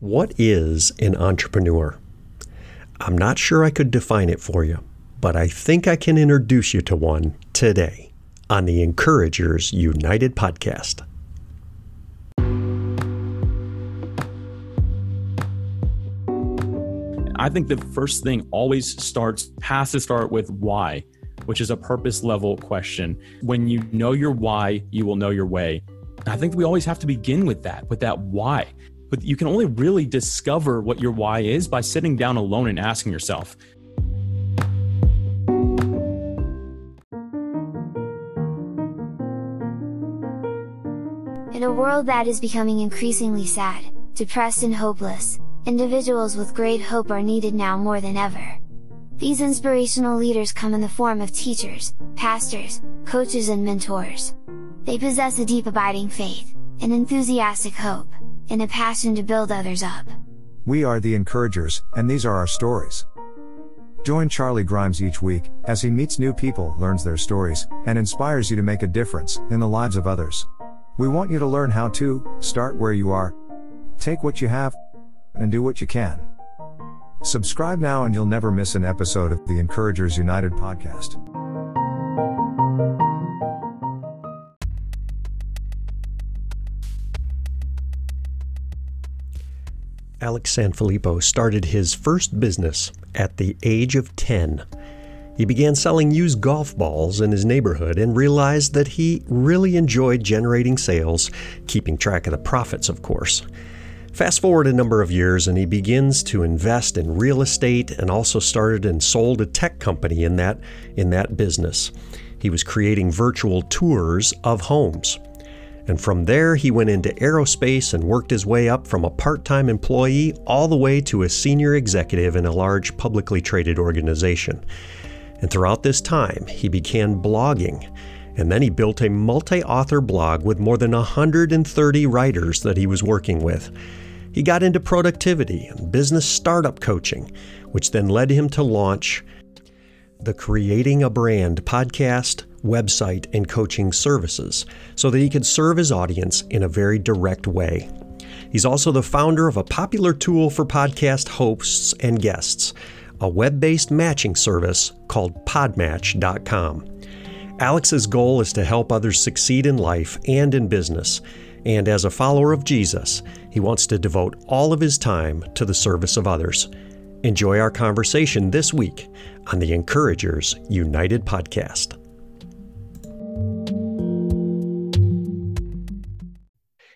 What is an entrepreneur? I'm not sure I could define it for you, but I think I can introduce you to one today on the Encouragers United podcast. I think the first thing always starts, has to start with why, which is a purpose level question. When you know your why, you will know your way. I think we always have to begin with that, with that why. But you can only really discover what your why is by sitting down alone and asking yourself. In a world that is becoming increasingly sad, depressed, and hopeless, individuals with great hope are needed now more than ever. These inspirational leaders come in the form of teachers, pastors, coaches, and mentors. They possess a deep abiding faith, an enthusiastic hope, and a passion to build others up. We are the encouragers, and these are our stories. Join Charlie Grimes each week as he meets new people, learns their stories, and inspires you to make a difference in the lives of others. We want you to learn how to start where you are, take what you have, and do what you can. Subscribe now, and you'll never miss an episode of the Encouragers United podcast. Alex Sanfilippo started his first business at the age of 10. He began selling used golf balls in his neighborhood and realized that he really enjoyed generating sales, keeping track of the profits, of course. Fast forward a number of years, and he begins to invest in real estate and also started and sold a tech company in that, in that business. He was creating virtual tours of homes. And from there, he went into aerospace and worked his way up from a part time employee all the way to a senior executive in a large publicly traded organization. And throughout this time, he began blogging. And then he built a multi author blog with more than 130 writers that he was working with. He got into productivity and business startup coaching, which then led him to launch the Creating a Brand podcast, website, and coaching services so that he could serve his audience in a very direct way. He's also the founder of a popular tool for podcast hosts and guests, a web based matching service called Podmatch.com. Alex's goal is to help others succeed in life and in business, and as a follower of Jesus, he wants to devote all of his time to the service of others. Enjoy our conversation this week on the Encouragers United podcast.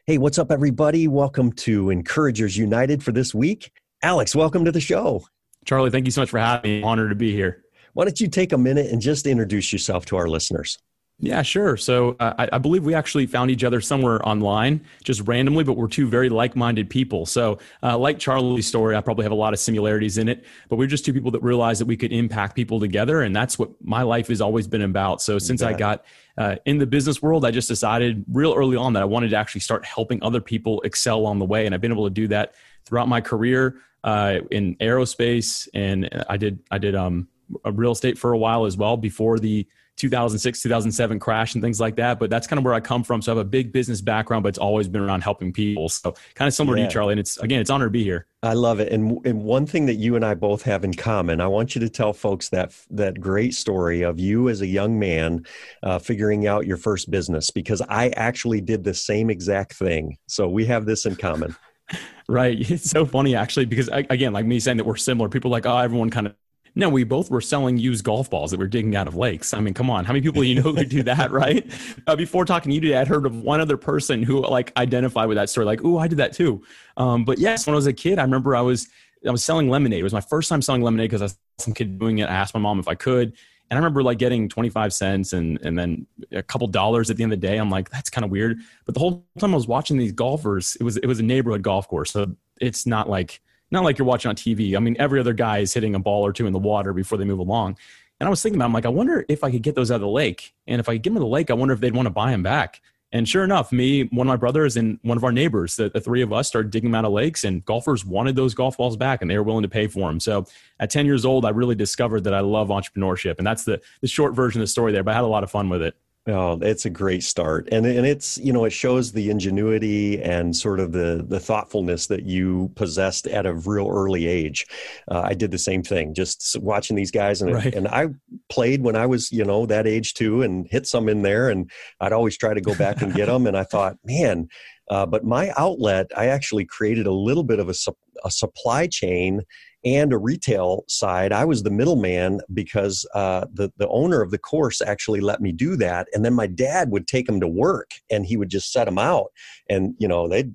Hey, what's up, everybody? Welcome to Encouragers United for this week. Alex, welcome to the show. Charlie, thank you so much for having me. Honored to be here. Why don't you take a minute and just introduce yourself to our listeners? Yeah, sure. So uh, I, I, believe we actually found each other somewhere online, just randomly, but we're two very like-minded people. So, uh, like Charlie's story, I probably have a lot of similarities in it. But we're just two people that realized that we could impact people together, and that's what my life has always been about. So, since I got uh, in the business world, I just decided real early on that I wanted to actually start helping other people excel along the way, and I've been able to do that throughout my career uh, in aerospace, and I did I did um, real estate for a while as well before the 2006 2007 crash and things like that but that's kind of where i come from. So i have a big business background but it's always been around helping people. So kind of similar yeah. to you charlie and it's again it's honor to be here. I love it. And, and one thing that you and i both have in common i want you to tell folks that that great story of you as a young man uh, figuring out your first business because i actually did the same exact thing. So we have this in common. Right. It's so funny actually because again like me saying that we're similar people like oh everyone kind of no, we both were selling used golf balls that we're digging out of lakes. I mean, come on, how many people you know who do that, right? Uh, before talking to you today, I'd heard of one other person who like identified with that story, like, "Oh, I did that too." Um, but yes, when I was a kid, I remember I was I was selling lemonade. It was my first time selling lemonade because I saw some kid doing it. I asked my mom if I could, and I remember like getting 25 cents and and then a couple dollars at the end of the day. I'm like, that's kind of weird. But the whole time I was watching these golfers, it was it was a neighborhood golf course, so it's not like not like you're watching on TV. I mean, every other guy is hitting a ball or two in the water before they move along. And I was thinking about, I'm like, I wonder if I could get those out of the lake. And if I get them to the lake, I wonder if they'd want to buy them back. And sure enough, me, one of my brothers, and one of our neighbors, the, the three of us started digging them out of lakes, and golfers wanted those golf balls back, and they were willing to pay for them. So at 10 years old, I really discovered that I love entrepreneurship, and that's the the short version of the story there. But I had a lot of fun with it. Oh, it's a great start, and and it's you know it shows the ingenuity and sort of the the thoughtfulness that you possessed at a real early age. Uh, I did the same thing, just watching these guys, and right. and I played when I was you know that age too, and hit some in there, and I'd always try to go back and get them, and I thought, man. Uh, but my outlet, I actually created a little bit of a, su- a supply chain and a retail side. I was the middleman because uh, the the owner of the course actually let me do that, and then my dad would take them to work, and he would just set them out, and you know they,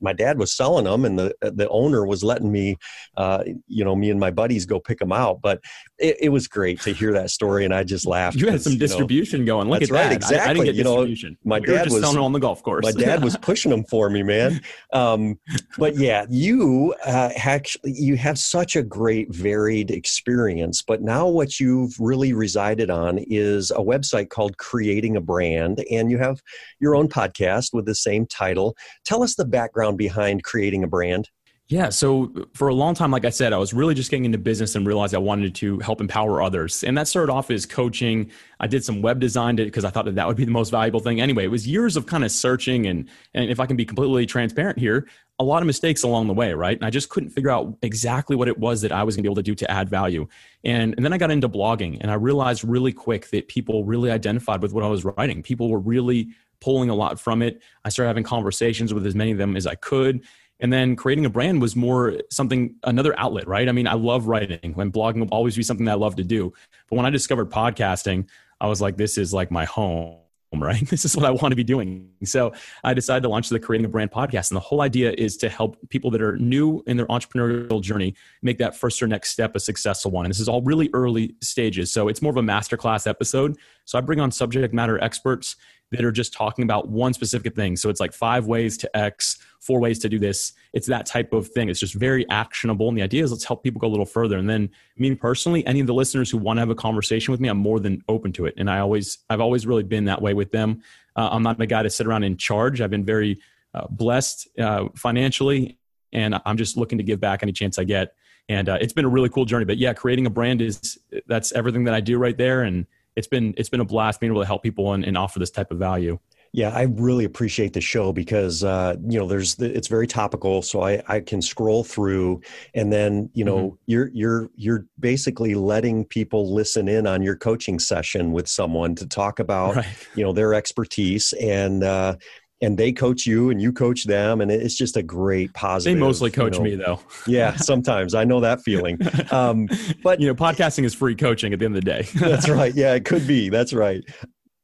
my dad was selling them, and the the owner was letting me, uh, you know, me and my buddies go pick them out. But it, it, was great to hear that story, and I just laughed. You had some distribution know, going. Look that's at right, that. exactly. I, I, didn't get distribution. You know, my we dad was selling on the golf course. My dad was pushing them for me, man. Um, but yeah, you uh, actually you have such a great varied experience. But now what you've really resided on is a website called Creating a Brand, and you have your own podcast with the same title. Tell us the background behind creating a brand. Yeah. So for a long time, like I said, I was really just getting into business and realized I wanted to help empower others. And that started off as coaching. I did some web design because I thought that that would be the most valuable thing. Anyway, it was years of kind of searching. And, and if I can be completely transparent here, a lot of mistakes along the way, right? And I just couldn't figure out exactly what it was that I was going to be able to do to add value. And, and then I got into blogging and I realized really quick that people really identified with what I was writing. People were really pulling a lot from it. I started having conversations with as many of them as I could. And then creating a brand was more something, another outlet, right? I mean, I love writing when blogging will always be something that I love to do. But when I discovered podcasting, I was like, this is like my home right? This is what I want to be doing. So I decided to launch the Creating a Brand podcast. And the whole idea is to help people that are new in their entrepreneurial journey make that first or next step a successful one. And this is all really early stages. So it's more of a masterclass episode. So I bring on subject matter experts that are just talking about one specific thing. So it's like five ways to X, four ways to do this. It's that type of thing. It's just very actionable. And the idea is let's help people go a little further. And then me personally, any of the listeners who want to have a conversation with me, I'm more than open to it. And I always, I've always really been that way with them. Uh, I'm not the guy to sit around in charge. I've been very uh, blessed uh, financially, and I'm just looking to give back any chance I get. And uh, it's been a really cool journey. But yeah, creating a brand is that's everything that I do right there. And it's been it's been a blast being able to help people and, and offer this type of value. Yeah, I really appreciate the show because uh, you know there's the, it's very topical, so I, I can scroll through, and then you know mm-hmm. you're you're you're basically letting people listen in on your coaching session with someone to talk about right. you know their expertise, and uh, and they coach you and you coach them and it's just a great positive they mostly coach you know, me though. Yeah sometimes. I know that feeling. Um, but you know podcasting is free coaching at the end of the day. That's right. Yeah it could be. That's right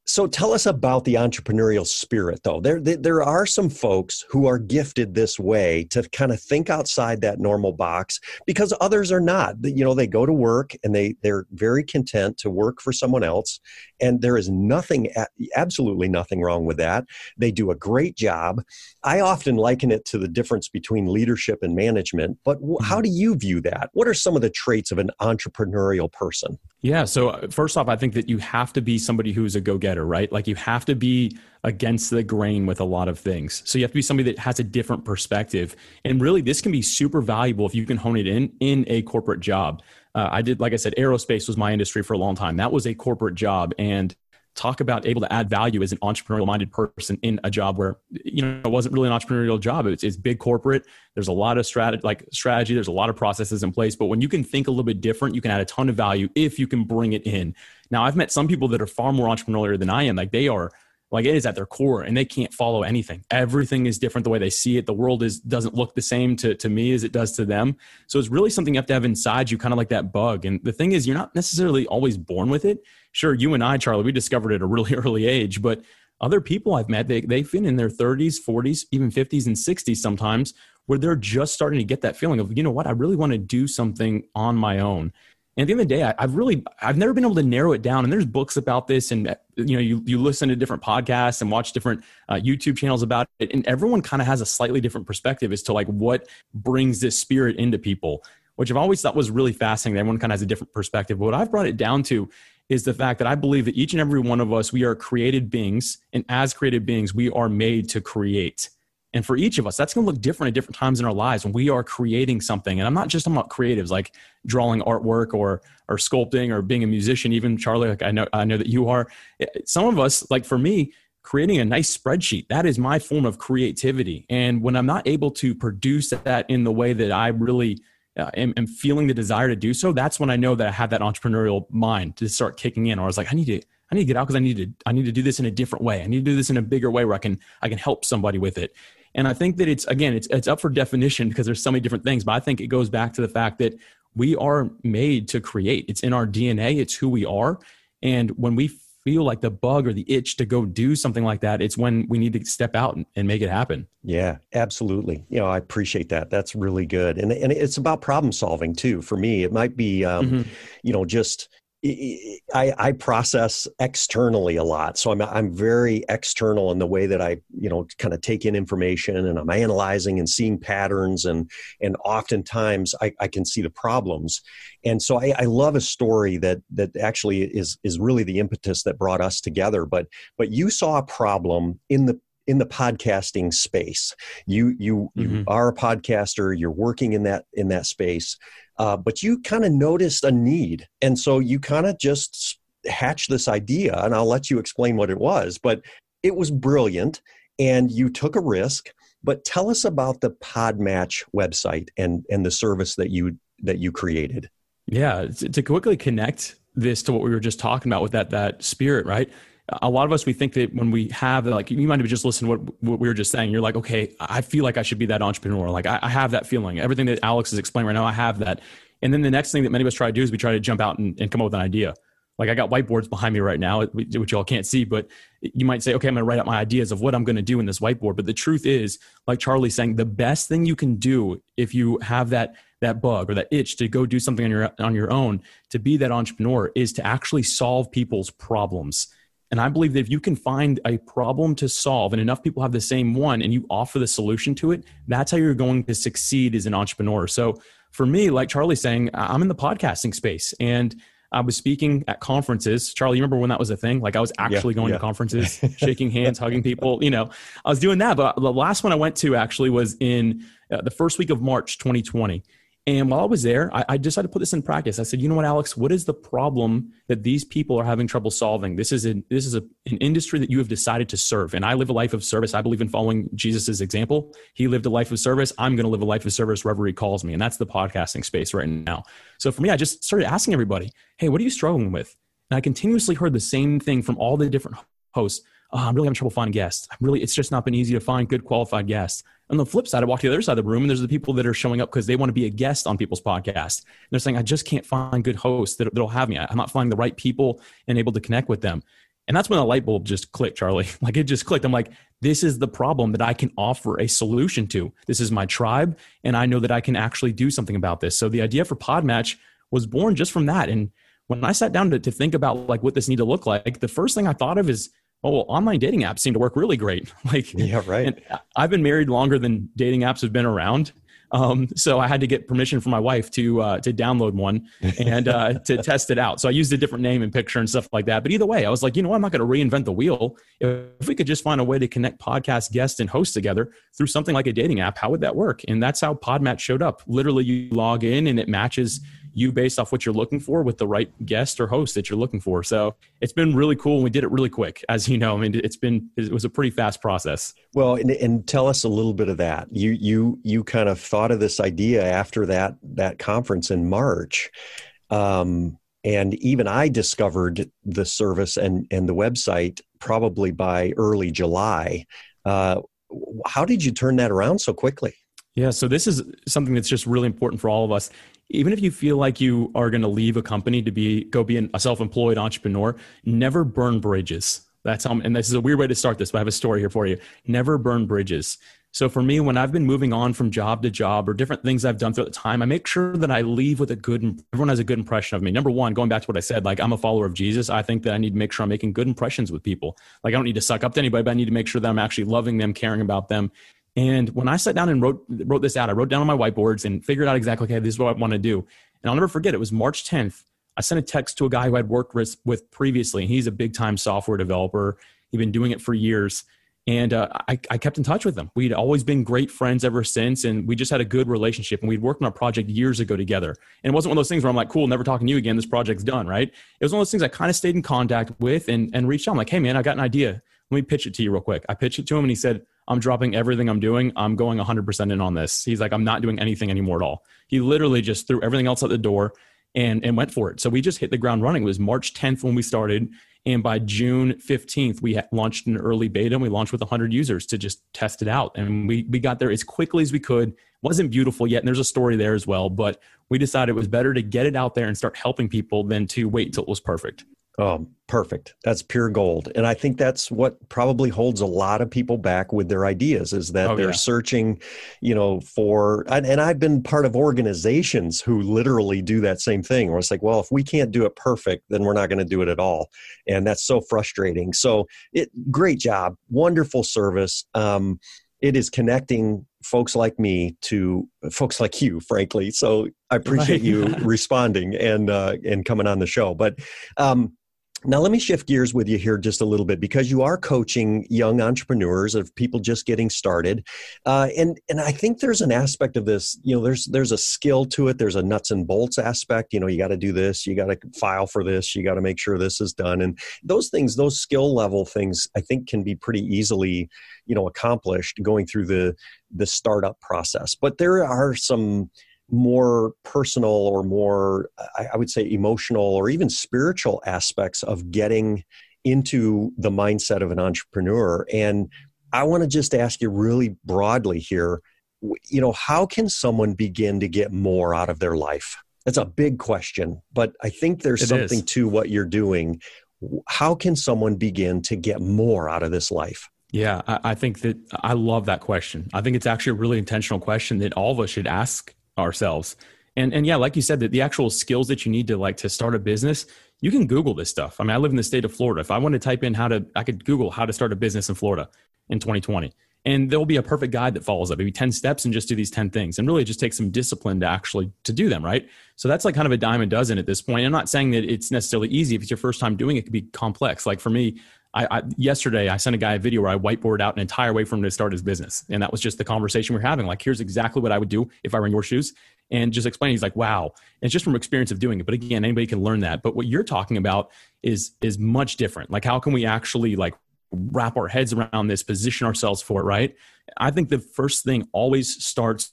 so tell us about the entrepreneurial spirit, though. There, there are some folks who are gifted this way to kind of think outside that normal box because others are not. You know, they go to work and they they're very content to work for someone else, and there is nothing, absolutely nothing wrong with that. They do a great job. I often liken it to the difference between leadership and management. But how mm-hmm. do you view that? What are some of the traits of an entrepreneurial person? Yeah. So uh, first off, I think that you have to be somebody who's a go-getter, right? Like you have to be against the grain with a lot of things. So you have to be somebody that has a different perspective. And really, this can be super valuable if you can hone it in in a corporate job. Uh, I did, like I said, aerospace was my industry for a long time. That was a corporate job, and talk about able to add value as an entrepreneurial minded person in a job where you know it wasn't really an entrepreneurial job. It's, it's big corporate. There's a lot of strategy like strategy. There's a lot of processes in place. But when you can think a little bit different you can add a ton of value if you can bring it in. Now i've met some people that are far more entrepreneurial than i am. Like they are like it is at their core and they can't follow anything. Everything is different the way they see it. The world is doesn't look the same to, to me as it does to them. So it's really something you have to have inside you kind of like that bug. And the thing is you're not necessarily always born with it. Sure you and i charlie we discovered it at a really early age but other people i've met they, they've been in their 30s 40s even 50s and 60s sometimes where they're just starting to get that feeling of you know what? I really want to do something on my own and at the end of the day, I, have really, I've never been able to narrow it down. And there's books about this, and you know, you you listen to different podcasts and watch different uh, YouTube channels about it, and everyone kind of has a slightly different perspective as to like what brings this spirit into people, which I've always thought was really fascinating. Everyone kind of has a different perspective. But what I've brought it down to is the fact that I believe that each and every one of us, we are created beings, and as created beings, we are made to create. And for each of us, that's going to look different at different times in our lives when we are creating something. And I'm not just talking about creatives like drawing artwork or or sculpting or being a musician. Even Charlie, like I know I know that you are. Some of us, like for me, creating a nice spreadsheet that is my form of creativity. And when I'm not able to produce that in the way that I really uh, am, am, feeling the desire to do so, that's when I know that I have that entrepreneurial mind to start kicking in. Or I was like, I need to I need to get out because I need to I need to do this in a different way. I need to do this in a bigger way where I can I can help somebody with it. And I think that it's again it's it's up for definition because there's so many different things. But I think it goes back to the fact that we are made to create. It's in our DNA. It's who we are. And when we feel like the bug or the itch to go do something like that, it's when we need to step out and, and make it happen. Yeah, absolutely. You know, I appreciate that. That's really good. And and it's about problem solving too. For me, it might be, um, mm-hmm. you know, just I, I, process externally a lot, so I'm I'm very external in the way that I you know kind of take in information and I'm analyzing and seeing patterns and and oftentimes I, I can see the problems, and so I, I love a story that that actually is is really the impetus that brought us together. But but you saw a problem in the in the podcasting space. You you mm-hmm. you are a podcaster. You're working in that in that space uh, but you kind of noticed a need. And so you kind of just hatched this idea, and I'll let you explain what it was. But it was brilliant, and you took a risk. But tell us about the Podmatch website and, and the service that you that you created. Yeah, to quickly connect this to what we were just talking about with that that spirit, right? A lot of us we think that when we have like you might have just listened to what, what we were just saying. You're like okay i feel like i should be that entrepreneur. Like I, I, have that feeling. Everything that alex is explaining right now i have that. And then the next thing that many of us try to do is we try to jump out and, and come up with an idea. Like i got whiteboards behind me right now which y'all can't see but you might say okay i'm going to write out my ideas of what i'm going to do in this whiteboard. But the truth is like charlie's saying the best thing you can do if you have that that bug or that itch to go do something on your on your own to be that entrepreneur is to actually solve people's problems and I believe that if you can find a problem to solve and enough people have the same one and you offer the solution to it, that's how you're going to succeed as an entrepreneur. So for me, like Charlie's saying, I'm in the podcasting space and I was speaking at conferences. Charlie, you remember when that was a thing? Like I was actually yeah, going yeah. to conferences, shaking hands, hugging people. You know, I was doing that. But the last one I went to actually was in uh, the first week of March 2020. And while I was there, I, I, decided to put this in practice. I said, you know what, Alex, what is the problem that these people are having trouble solving? This is a, this is a, an industry that you have decided to serve. And I live a life of service. I believe in following Jesus's example. He lived a life of service. I'm going to live a life of service wherever he calls me. And that's the podcasting space right now. So for me, I just started asking everybody, hey, what are you struggling with? And I continuously heard the same thing from all the different hosts. Oh, I'm really having trouble finding guests. I'm really, it's just not been easy to find good qualified guests. On the flip side, I walk to the other side of the room, and there's the people that are showing up because they want to be a guest on people's podcasts. And they're saying, I just can't find good hosts that, that'll have me. I'm not finding the right people and able to connect with them. And that's when the light bulb just clicked, Charlie. Like it just clicked. I'm like, this is the problem that I can offer a solution to. This is my tribe, and I know that I can actually do something about this. So the idea for Podmatch was born just from that. And when I sat down to, to think about like what this need to look like, the first thing I thought of is oh well online dating apps seem to work really great like yeah right i've been married longer than dating apps have been around um, so I had to get permission from my wife to uh, to download one and uh, to test it out. So I used a different name and picture and stuff like that. But either way, I was like, you know, what? I'm not going to reinvent the wheel. If we could just find a way to connect podcast guests and hosts together through something like a dating app, how would that work? And that's how Podmatch showed up. Literally, you log in and it matches you based off what you're looking for with the right guest or host that you're looking for. So it's been really cool. We did it really quick, as you know. I mean, it's been it was a pretty fast process. Well, and, and tell us a little bit of that. You you you kind of thought of this idea after that that conference in March. Um, and even I discovered the service and, and the website probably by early July. Uh, how did you turn that around so quickly? Yeah, so this is something that's just really important for all of us. Even if you feel like you are going to leave a company to be go be a self-employed entrepreneur never burn bridges. That's how and this is a weird way to start this but i have a story here for you. Never burn bridges. So for me when i've been moving on from job to job or different things i've done throughout the time i make sure that i leave with a good everyone has a good impression of me. Number one going back to what i said like i'm a follower of jesus i think that i need to make sure i'm making good impressions with people. Like i don't need to suck up to anybody but i need to make sure that i'm actually loving them caring about them and when I sat down and wrote wrote this out, I wrote down on my whiteboards and figured out exactly, okay, this is what I want to do. And I'll never forget, it was March 10th. I sent a text to a guy who I'd worked with, previously, he's a big time software developer. He'd been doing it for years. And uh, I, I kept in touch with him. We'd always been great friends ever since, and we just had a good relationship. And we'd worked on a project years ago together. And it wasn't one of those things where I'm like, cool, never talking to you again. This project's done, right? It was one of those things I kind of stayed in contact with and, and reached out. I'm like, hey, man, I got an idea. Let me pitch it to you real quick. I pitched it to him, and he said, I'm dropping everything I'm doing. I'm going 100% in on this. He's like, I'm not doing anything anymore at all. He literally just threw everything else out the door and, and went for it. So we just hit the ground running. It was March 10th when we started. And by June 15th, we launched an early beta and we launched with 100 users to just test it out. And we, we got there as quickly as we could. Wasn't beautiful yet. And there's a story there as well. But we decided it was better to get it out there and start helping people than to wait until it was perfect. Oh, perfect. That's pure gold. And I think that's what probably holds a lot of people back with their ideas is that oh, they're yeah. searching, you know, for, and, and, I've been part of organizations who literally do that same thing where it's like, well, if we can't do it perfect, then we're not going to do it at all. And that's so frustrating. So it, great job. Wonderful service. Um, it is connecting folks like me to folks like you frankly so i appreciate you responding and uh, and coming on the show but um, now, let me shift gears with you here just a little bit because you are coaching young entrepreneurs of people just getting started, uh, and and I think there's an aspect of this. You know, there's there's a skill to it. There's a nuts and bolts aspect. You know, you got to do this. You got to file for this. You got to make sure this is done. And those things, those skill level things, I think can be pretty easily, you know, accomplished going through the the startup process. But there are some more personal or more, I would say, emotional or even spiritual aspects of getting into the mindset of an entrepreneur. And I want to just ask you really broadly here you know, how can someone begin to get more out of their life? That's a big question, but I think there's it something is. to what you're doing. How can someone begin to get more out of this life? Yeah, I, I, think that I love that question. I think it's actually a really intentional question that all of us should ask ourselves. And and yeah, like you said, that the actual skills that you need to like to start a business, you can Google this stuff. I mean, I live in the state of Florida. If I want to type in how to, I could Google how to start a business in Florida in 2020. And there'll be a perfect guide that follows up, maybe 10 steps and just do these 10 things. And really just take some discipline to actually to do them, right? So that's like kind of a dime a dozen at this point. I'm not saying that it's necessarily easy. If it's your first time doing it, it could be complex. Like for me, I, I, yesterday I sent a guy a video where I whiteboarded out an entire way for him to start his business, and that was just the conversation we're having. Like, here's exactly what I would do if I were in your shoes, and just explaining. He's like, "Wow!" And it's just from experience of doing it. But again, anybody can learn that. But what you're talking about is is much different. Like, how can we actually like wrap our heads around this, position ourselves for it? Right? I think the first thing always starts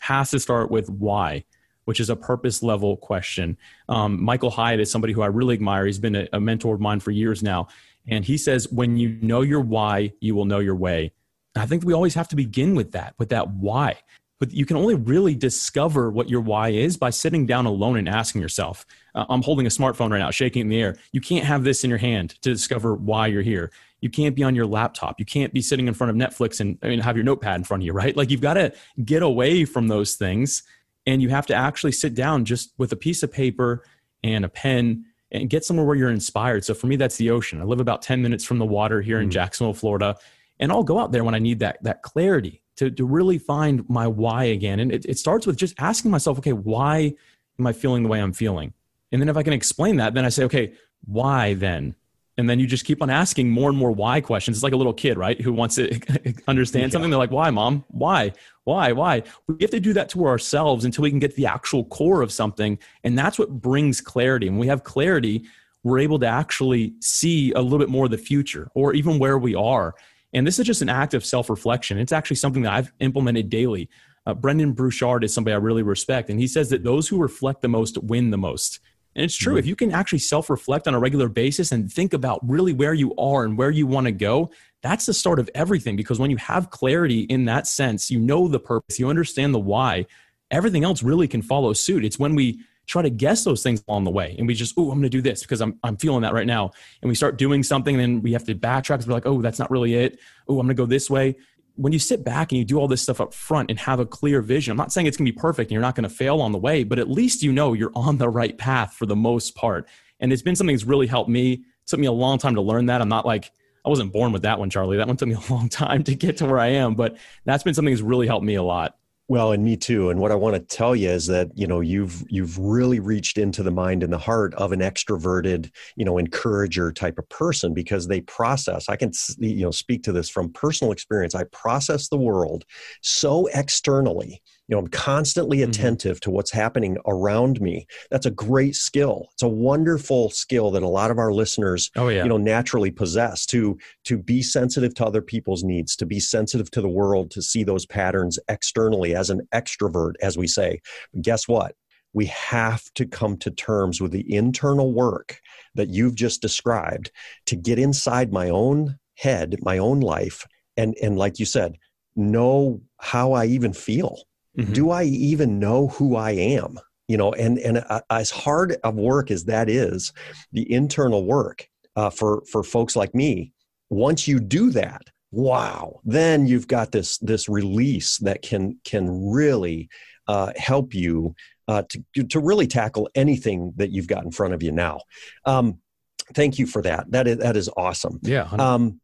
has to start with why which is a purpose level question. Um, Michael Hyatt is somebody who I really admire. He's been a, a mentor of mine for years now. And he says, when you know your why, you will know your way. I think we always have to begin with that, with that why. But you can only really discover what your why is by sitting down alone and asking yourself. Uh, I'm holding a smartphone right now, shaking in the air. You can't have this in your hand to discover why you're here. You can't be on your laptop. You can't be sitting in front of Netflix and I mean, have your notepad in front of you, right? Like you've got to get away from those things and you have to actually sit down just with a piece of paper and a pen and get somewhere where you're inspired. So for me, that's the ocean. I live about 10 minutes from the water here mm. in Jacksonville, Florida. And I'll go out there when I need that, that clarity to, to really find my why again. And it, it starts with just asking myself, okay, why am I feeling the way I'm feeling? And then if I can explain that, then I say, okay, why then? And then you just keep on asking more and more why questions. It's like a little kid, right, who wants to understand yeah. something. They're like, "Why, mom? Why? Why? Why?" We have to do that to ourselves until we can get the actual core of something, and that's what brings clarity. When we have clarity, we're able to actually see a little bit more of the future, or even where we are. And this is just an act of self-reflection. It's actually something that I've implemented daily. Uh, Brendon Burchard is somebody I really respect, and he says that those who reflect the most win the most. And it's true. Mm-hmm. If you can actually self reflect on a regular basis and think about really where you are and where you want to go, that's the start of everything. Because when you have clarity in that sense, you know the purpose, you understand the why, everything else really can follow suit. It's when we try to guess those things along the way and we just, oh, I'm going to do this because I'm, I'm feeling that right now. And we start doing something, and then we have to backtrack because we're like, oh, that's not really it. Oh, I'm going to go this way when you sit back and you do all this stuff up front and have a clear vision, I'm not saying it's going to be perfect and you're not going to fail on the way, but at least you know you're on the right path for the most part. And it's been something that's really helped me. It took me a long time to learn that. I'm not like, I wasn't born with that one, Charlie. That one took me a long time to get to where I am, but that's been something that's really helped me a lot. Well, and me too. And what I want to tell you is that you know you've you've really reached into the mind and the heart of an extroverted, you know, encourager type of person because they process. I can you know speak to this from personal experience. I process the world so externally you know i'm constantly mm-hmm. attentive to what's happening around me. That's a great skill. It's a wonderful skill that a lot of our listeners oh, yeah. you know naturally possess to to be sensitive to other people's needs to be sensitive to the world to see those patterns externally as an extrovert as we say. But guess what? We have to come to terms with the internal work that you've just described to get inside my own head my own life and and like you said know how i even feel Mm-hmm. Do I even know who I am? You know, and and uh, as hard of work as that is, the internal work uh, for for folks like me, once you do that, wow, then you've got this this release that can can really uh, help you uh, to to really tackle anything that you've got in front of you now. Um, thank you for that. That is that is awesome. Yeah. 100%. Um,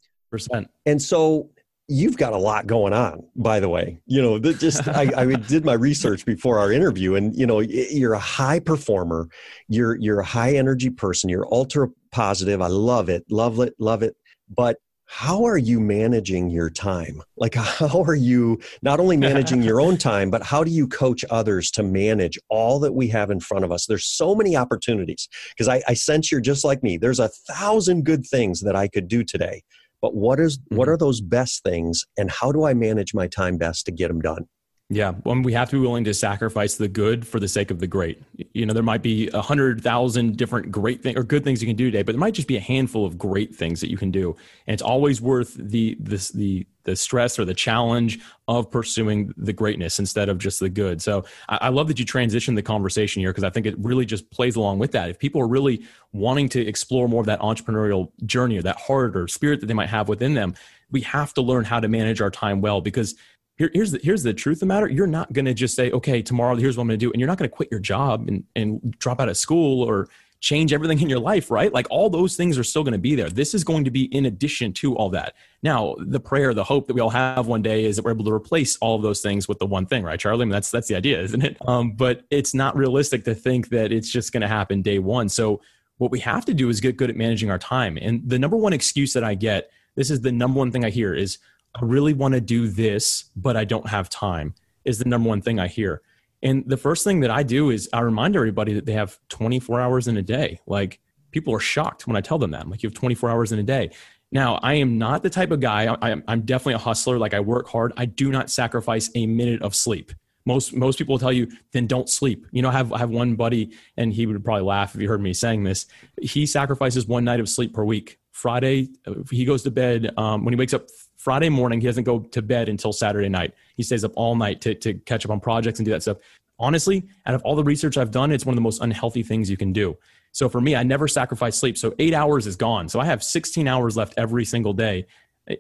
and so you've got a lot going on by the way. You know just I, I, did my research before our interview and you know you're a high performer. You're you're a high energy person. You're ultra positive. I love it. Love it. Love it. But how are you managing your time? Like how are you not only managing your own time but how do you coach others to manage all that we have in front of us? There's so many opportunities because I, I sense you're just like me. There's a thousand good things that i could do today but what is mm-hmm. what are those best things and how do i manage my time best to get them done yeah, well, we have to be willing to sacrifice the good for the sake of the great. You know, there might be a hundred thousand different great things or good things you can do today, but there might just be a handful of great things that you can do, and it's always worth the this the the stress or the challenge of pursuing the greatness instead of just the good. So I, I love that you transitioned the conversation here because I think it really just plays along with that. If people are really wanting to explore more of that entrepreneurial journey or that heart or spirit that they might have within them, we have to learn how to manage our time well because here, here's the here's the truth of the matter. You're not going to just say, okay, tomorrow here's what I'm going to do, and you're not going to quit your job and and drop out of school or change everything in your life, right? Like all those things are still going to be there. This is going to be in addition to all that. Now, the prayer, the hope that we all have one day is that we're able to replace all of those things with the one thing, right, Charlie? I mean, that's that's the idea, isn't it? Um, but it's not realistic to think that it's just going to happen day one. So what we have to do is get good at managing our time. And the number one excuse that I get, this is the number one thing I hear is, I really want to do this, but I don't have time, is the number one thing I hear. And the first thing that I do is I remind everybody that they have 24 hours in a day. Like people are shocked when I tell them that. I'm like, you have 24 hours in a day. Now, I am not the type of guy, I, am definitely a hustler. Like I work hard. I do not sacrifice a minute of sleep. Most, most people will tell you, then don't sleep. You know, I have, I have one buddy, and he would probably laugh if you heard me saying this. He sacrifices one night of sleep per week. Friday, uh, he goes to bed. Um, when he wakes up Friday morning, he doesn't go to bed until Saturday night. He stays up all night to, to catch up on projects and do that stuff. Honestly, out of all the research I've done, it's one of the most unhealthy things you can do. So for me, I never sacrifice sleep. So eight hours is gone. So I have 16 hours left every single day.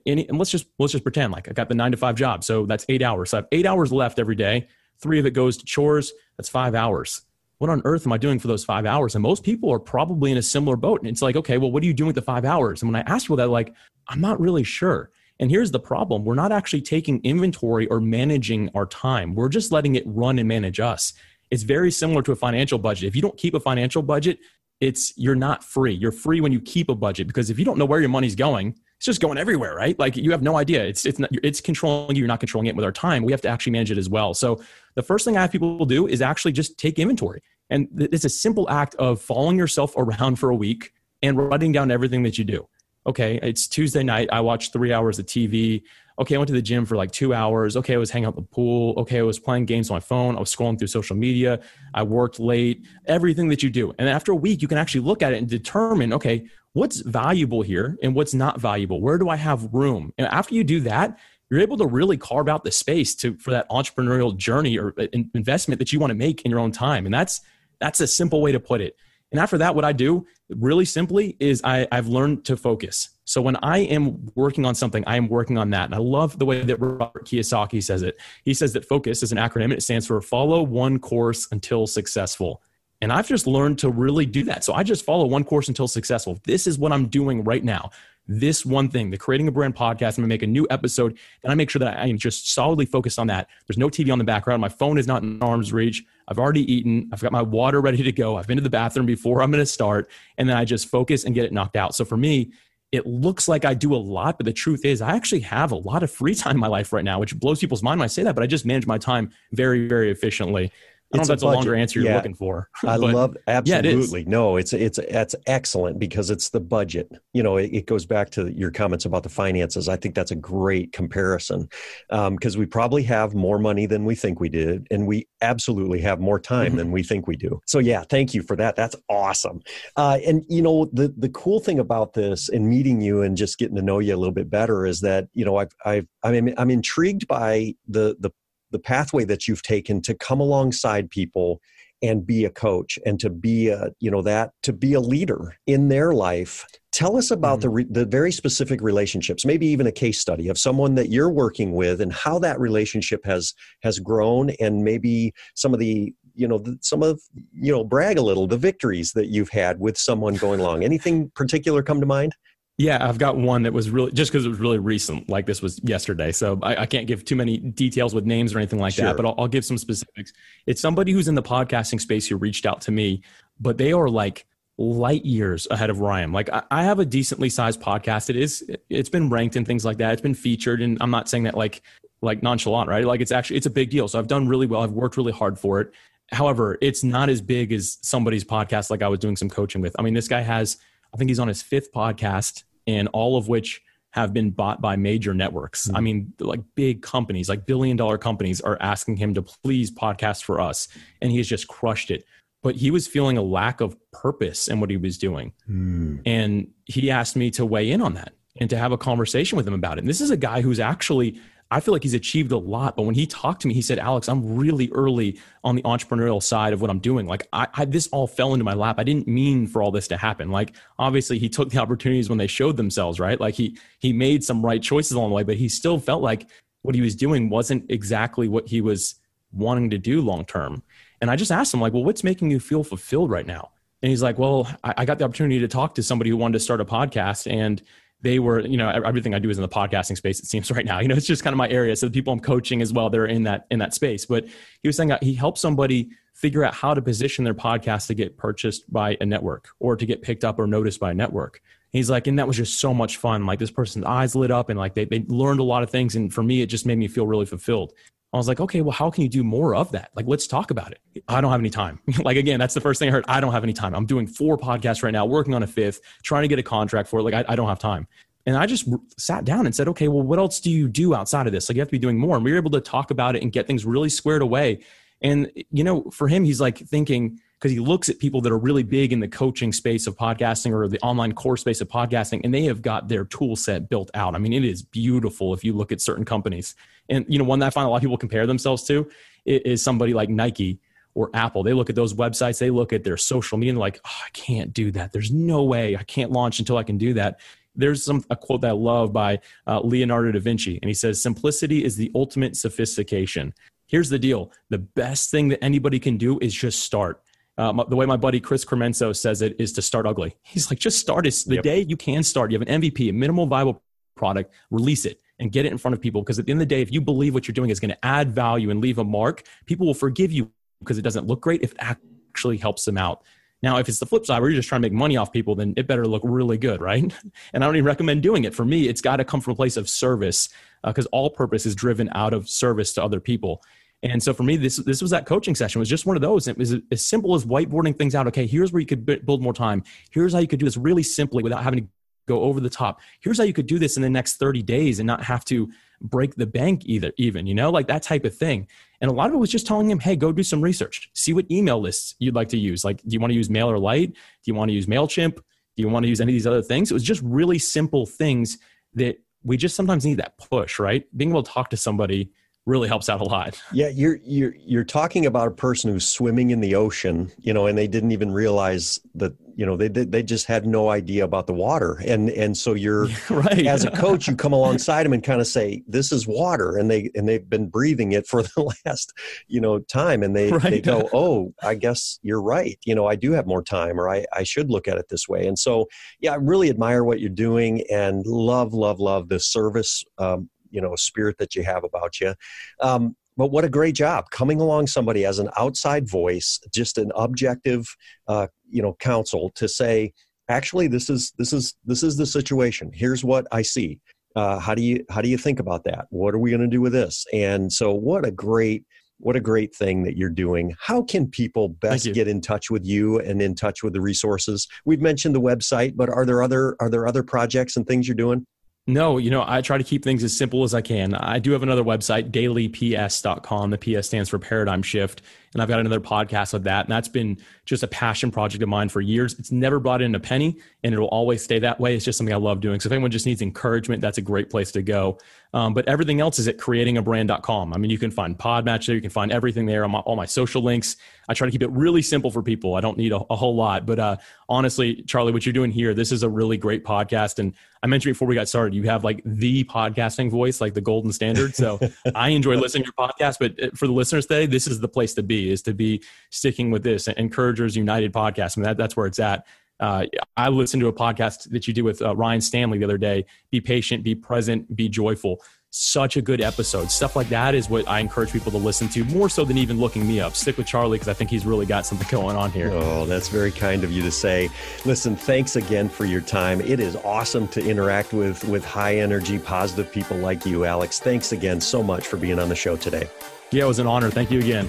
And let's just let's just pretend like I got the nine to five job. So that's eight hours. So I have eight hours left every day. Three of it goes to chores. That's five hours. What on earth am I doing for those five hours? And most people are probably in a similar boat. And it's like, okay, well, what are you doing with the five hours? And when I ask people that, like, I'm not really sure. And here's the problem we're not actually taking inventory or managing our time, we're just letting it run and manage us. It's very similar to a financial budget. If you don't keep a financial budget, it's you're not free. You're free when you keep a budget because if you don't know where your money's going, it's just going everywhere, right? Like you have no idea. It's it's not, it's controlling you. You're not controlling it with our time. We have to actually manage it as well. So the first thing I have people do is actually just take inventory, and it's a simple act of following yourself around for a week and writing down everything that you do okay, it's Tuesday night. I watched three hours of TV. Okay, I went to the gym for like two hours. Okay, I was hanging out the pool. Okay, I was playing games on my phone. I was scrolling through social media. I worked late. Everything that you do. And after a week, you can actually look at it and determine, okay, what's valuable here and what's not valuable? Where do I have room? And after you do that, you're able to really carve out the space to for that entrepreneurial journey or uh, investment that you want to make in your own time. And that's that's a simple way to put it. And after that, what I do really simply is I, I've learned to focus. So when I am working on something, I am working on that. And I love the way that Robert Kiyosaki says it. He says that focus is an acronym and it stands for follow one course until successful. And I've just learned to really do that. So I just follow one course until successful. This is what I'm doing right now. This one thing, the creating a brand podcast. I'm gonna make a new episode, and I make sure that I am just solidly focused on that. There's no TV on the background. My phone is not in arm's reach. I've already eaten. I've got my water ready to go. I've been to the bathroom before I'm gonna start, and then I just focus and get it knocked out. So for me, it looks like I do a lot, but the truth is, I actually have a lot of free time in my life right now, which blows people's mind when I say that. But I just manage my time very, very efficiently. I don't know if that's a, a longer answer you're yeah. looking for. I love absolutely yeah, no. It's it's that's excellent because it's the budget. You know, it, it, goes back to your comments about the finances. I think that's a great comparison because um, we probably have more money than we think we did, and we absolutely have more time mm-hmm. than we think we do. So yeah, thank you for that. That's awesome. Uh, and you know, the the cool thing about this and meeting you and just getting to know you a little bit better is that you know I've I've I'm I'm intrigued by the the the pathway that you've taken to come alongside people and be a coach and to be a you know that to be a leader in their life. Tell us about mm-hmm. the re, the very specific relationships maybe even a case study of someone that you're working with and how that relationship has has grown and maybe some of the you know some of you know brag a little the victories that you've had with someone going along. Anything particular come to mind yeah, I've got one that was really just because it was really recent, like this was yesterday. So I, I, can't give too many details with names or anything like sure. that, but I'll, I'll, give some specifics. It's somebody who's in the podcasting space who reached out to me, but they are like light years ahead of Ryan. Like I, I have a decently sized podcast. It is, it's been ranked and things like that. It's been featured, and I'm not saying that like like nonchalant, right? Like it's actually it's a big deal. So I've done really well. I've worked really hard for it. However, it's not as big as somebody's podcast. Like I was doing some coaching with. I mean, this guy has. I think he's on his fifth podcast and all of which have been bought by major networks. Mm-hmm. I mean, like big companies, like billion dollar companies are asking him to please podcast for us. And he's just crushed it. But he was feeling a lack of purpose in what he was doing. Mm. And he asked me to weigh in on that and to have a conversation with him about it. And this is a guy who's actually I feel like he's achieved a lot. But when he talked to me, he said, Alex, I'm really early on the entrepreneurial side of what I'm doing. Like, I, I, this all fell into my lap. I didn't mean for all this to happen. Like, obviously, he took the opportunities when they showed themselves, right? Like, he he made some right choices along the way, but he still felt like what he was doing wasn't exactly what he was wanting to do long term. And I just asked him, like, well, what's making you feel fulfilled right now? And he's like, well, I, I got the opportunity to talk to somebody who wanted to start a podcast and they were, you know, everything I do is in the podcasting space. It seems right now, you know, it's just kind of my area. So the people I'm coaching as well, they're in that in that space. But he was saying that he helped somebody figure out how to position their podcast to get purchased by a network or to get picked up or noticed by a network. He's like, and that was just so much fun. Like this person's eyes lit up and like they, they learned a lot of things. And for me, it just made me feel really fulfilled. I was like, okay, well, how can you do more of that? Like, let's talk about it. I don't have any time. like, again, that's the first thing I heard. I don't have any time. I'm doing four podcasts right now, working on a fifth, trying to get a contract for it. Like, I, I don't have time. And I just sat down and said, okay, well, what else do you do outside of this? Like, you have to be doing more. And we were able to talk about it and get things really squared away. And, you know, for him, he's like thinking, because he looks at people that are really big in the coaching space of podcasting or the online course space of podcasting, and they have got their tool set built out. I mean, it is beautiful if you look at certain companies. And, you know, one that I find a lot of people compare themselves to is somebody like Nike or Apple. They look at those websites, they look at their social media and like, oh, I can't do that. There's no way I can't launch until I can do that there's some a quote that I love by uh, Leonardo da Vinci, and he says, "Simplicity is the ultimate sophistication." Here's the deal: the best thing that anybody can do is just start. Um, the way my buddy Chris Cremenso says it is to start ugly. He's like, just start. It's the yep. day you can start. You have an MVP, a minimal viable product, release it and get it in front of people. Because at the end of the day, if you believe what you're doing is going to add value and leave a mark, people will forgive you because it doesn't look great if it actually helps them out. Now, if it's the flip side where you're just trying to make money off people, then it better look really good, right? And I don't even recommend doing it. For me, it's got to come from a place of service because uh, all purpose is driven out of service to other people. And so for me, this this was that coaching session. It was just one of those. It was as simple as whiteboarding things out. Okay, here's where you could build more time. Here's how you could do this really simply without having to go over the top. Here's how you could do this in the next 30 days and not have to break the bank either, even, you know, like that type of thing. And a lot of it was just telling him, hey, go do some research, see what email lists you'd like to use. Like, do you want to use MailerLite? Do you want to use MailChimp? Do you want to use any of these other things? It was just really simple things that we just sometimes need that push, right? Being able to talk to somebody really helps out a lot. Yeah, you're you're you're talking about a person who's swimming in the ocean, you know, and they didn't even realize that you know they they just had no idea about the water. And and so you're right. as a coach you come alongside them and kind of say this is water and they and they've been breathing it for the last you know time. And they right. they go oh i guess you're right. You know i do have more time or i i should look at it this way. And so yeah i really admire what you're doing and love love love the service um, you know spirit that you have about you. Um, but what a great job coming along somebody as an outside voice, just an objective, uh, you know, counsel to say, actually, this is this is this is the situation. Here's what I see. Uh, how do you how do you think about that? What are we going to do with this? And so, what a great what a great thing that you're doing. How can people best get in touch with you and in touch with the resources? We've mentioned the website, but are there other are there other projects and things you're doing? No, you know, I try to keep things as simple as I can. I do have another website, dailyps.com. The PS stands for Paradigm Shift. And I've got another podcast of that. And that's been just a passion project of mine for years. It's never brought in a penny and it will always stay that way. It's just something I love doing. So if anyone just needs encouragement, that's a great place to go. Um, but everything else is at creatingabrand.com. I mean, you can find Podmatch there. You can find everything there on my, all my social links. I try to keep it really simple for people. I don't need a, a whole lot. But uh, honestly, Charlie, what you're doing here, this is a really great podcast. And I mentioned before we got started, you have like the podcasting voice, like the golden standard. So I enjoy listening to your podcast. But uh, for the listeners today, this is the place to be, is to be sticking with this Encouragers United podcast. I mean, that, that's where it's at. Uh, I listened to a podcast that you did with uh, Ryan Stanley the other day. Be patient, be present, be joyful such a good episode. Stuff like that is what I encourage people to listen to more so than even looking me up. Stick with Charlie because I think he's really got something going on here. Oh, that's very kind of you to say. Listen, thanks again for your time. It is awesome to interact with with high energy, positive people like you, Alex. Thanks again so much for being on the show today. Yeah, it was an honor. Thank you again.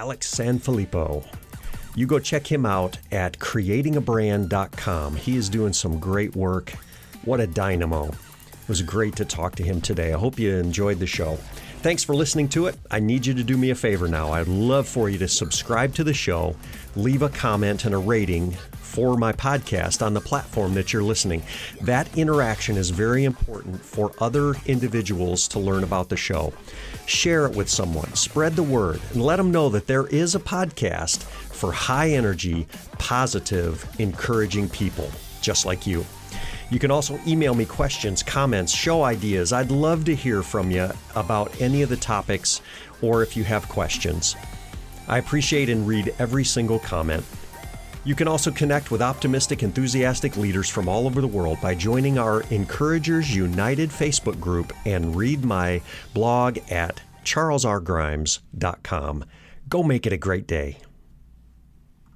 Alex Sanfilippo. You go check him out at creatingabrand.com. He is doing some great work. What a dynamo It was great to talk to him today. I hope you enjoyed the show. Thanks for listening to it. I need you to do me a favor now. I'd love for you to subscribe to the show, leave a comment and a rating for my podcast on the platform that you're listening. That interaction is very important for other individuals to learn about the show. Share it with someone, spread the word, and let them know that there is a podcast for high energy, positive, encouraging people just like you. You can also email me questions, comments, show ideas. I'd love to hear from you about any of the topics or if you have questions. I appreciate and read every single comment. You can also connect with optimistic, enthusiastic leaders from all over the world by joining our Encouragers United Facebook group and read my blog at charlesrgrimes.com. Go make it a great day.